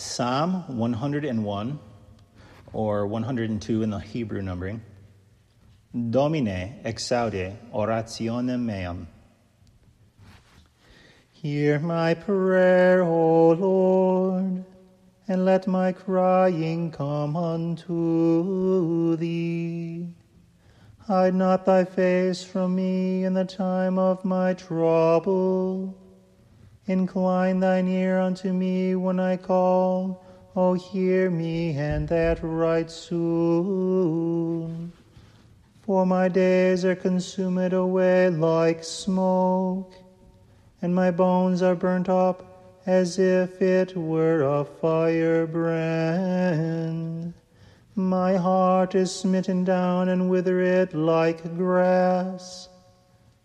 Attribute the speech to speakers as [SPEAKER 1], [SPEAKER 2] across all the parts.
[SPEAKER 1] Psalm 101, or 102 in the Hebrew numbering. Domine exaudi orationem meam. Hear my prayer, O Lord, and let my crying come unto thee. Hide not thy face from me in the time of my trouble. Incline thine ear unto me when I call. O hear me, and that right soon. For my days are consumed away like smoke, and my bones are burnt up as if it were a firebrand. My heart is smitten down and withered like grass,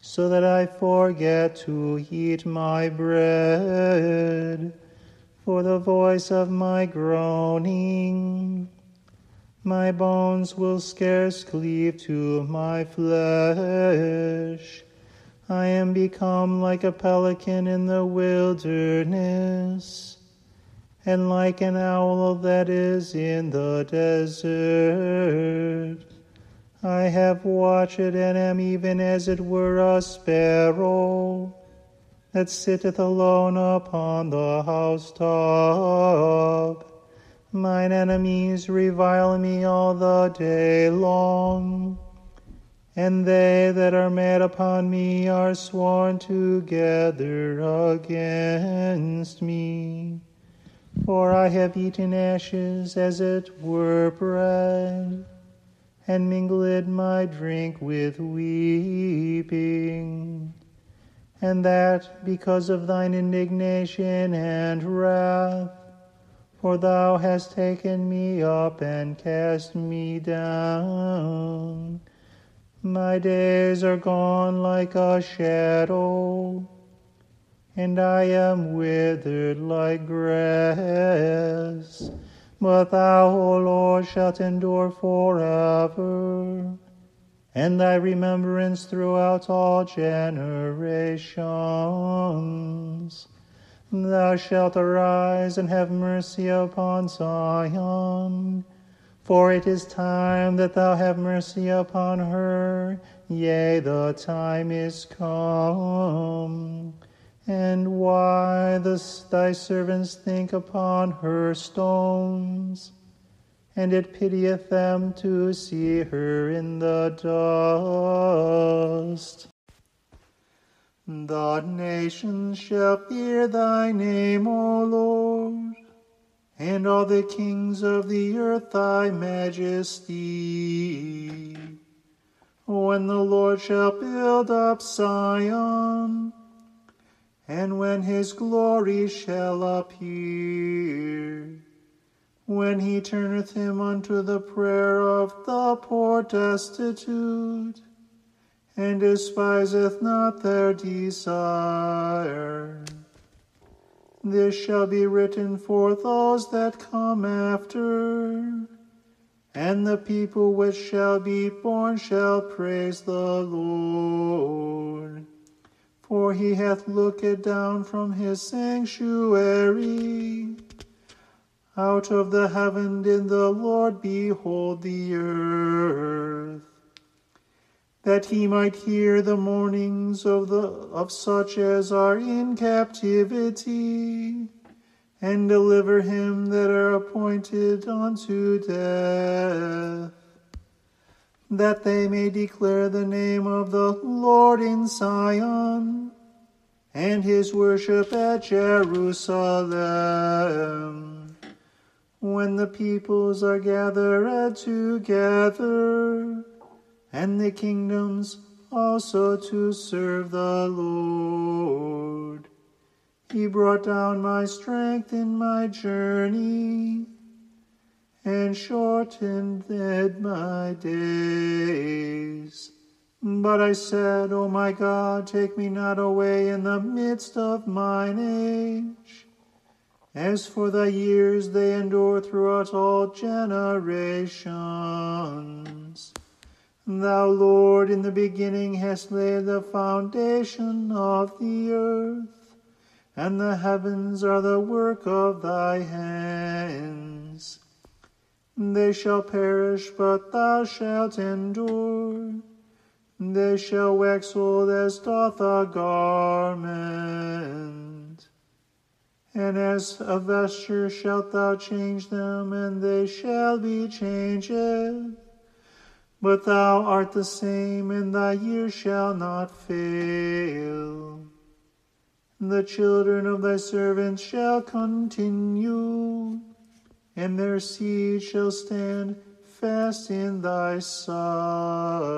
[SPEAKER 1] so that I forget to eat my bread for the voice of my groaning. My bones will scarce cleave to my flesh. I am become like a pelican in the wilderness, and like an owl that is in the desert. I have watched and am even as it were a sparrow that sitteth alone upon the housetop. Mine enemies revile me all the day long, and they that are mad upon me are sworn together against me. For I have eaten ashes as it were bread, and mingled my drink with weeping, and that because of thine indignation and wrath for thou hast taken me up and cast me down. My days are gone like a shadow, and I am withered like grass. But thou, O Lord, shalt endure forever, and thy remembrance throughout all generations. Thou shalt arise and have mercy upon Zion, for it is time that thou have mercy upon her. Yea, the time is come. And why the, thy servants think upon her stones, and it pitieth them to see her in the dust. The nations shall fear thy name, O Lord, and all the kings of the earth thy majesty. When the Lord shall build up Zion, and when his glory shall appear, when he turneth him unto the prayer of the poor destitute, and despiseth not their desire. This shall be written for those that come after, and the people which shall be born shall praise the Lord. For he hath looked down from his sanctuary. Out of the heaven did the Lord behold the earth that he might hear the mournings of the of such as are in captivity, and deliver him that are appointed unto death, that they may declare the name of the Lord in Zion, and his worship at Jerusalem. When the peoples are gathered together, and the kingdoms also to serve the Lord. He brought down my strength in my journey and shortened my days. But I said, O my God, take me not away in the midst of mine age. As for thy years, they endure throughout all generations. Thou, Lord, in the beginning hast laid the foundation of the earth, and the heavens are the work of thy hands. They shall perish, but thou shalt endure. They shall wax old as doth a garment. And as a vesture shalt thou change them, and they shall be changed. But thou art the same, and thy years shall not fail. The children of thy servants shall continue and their seed shall stand fast in thy sight.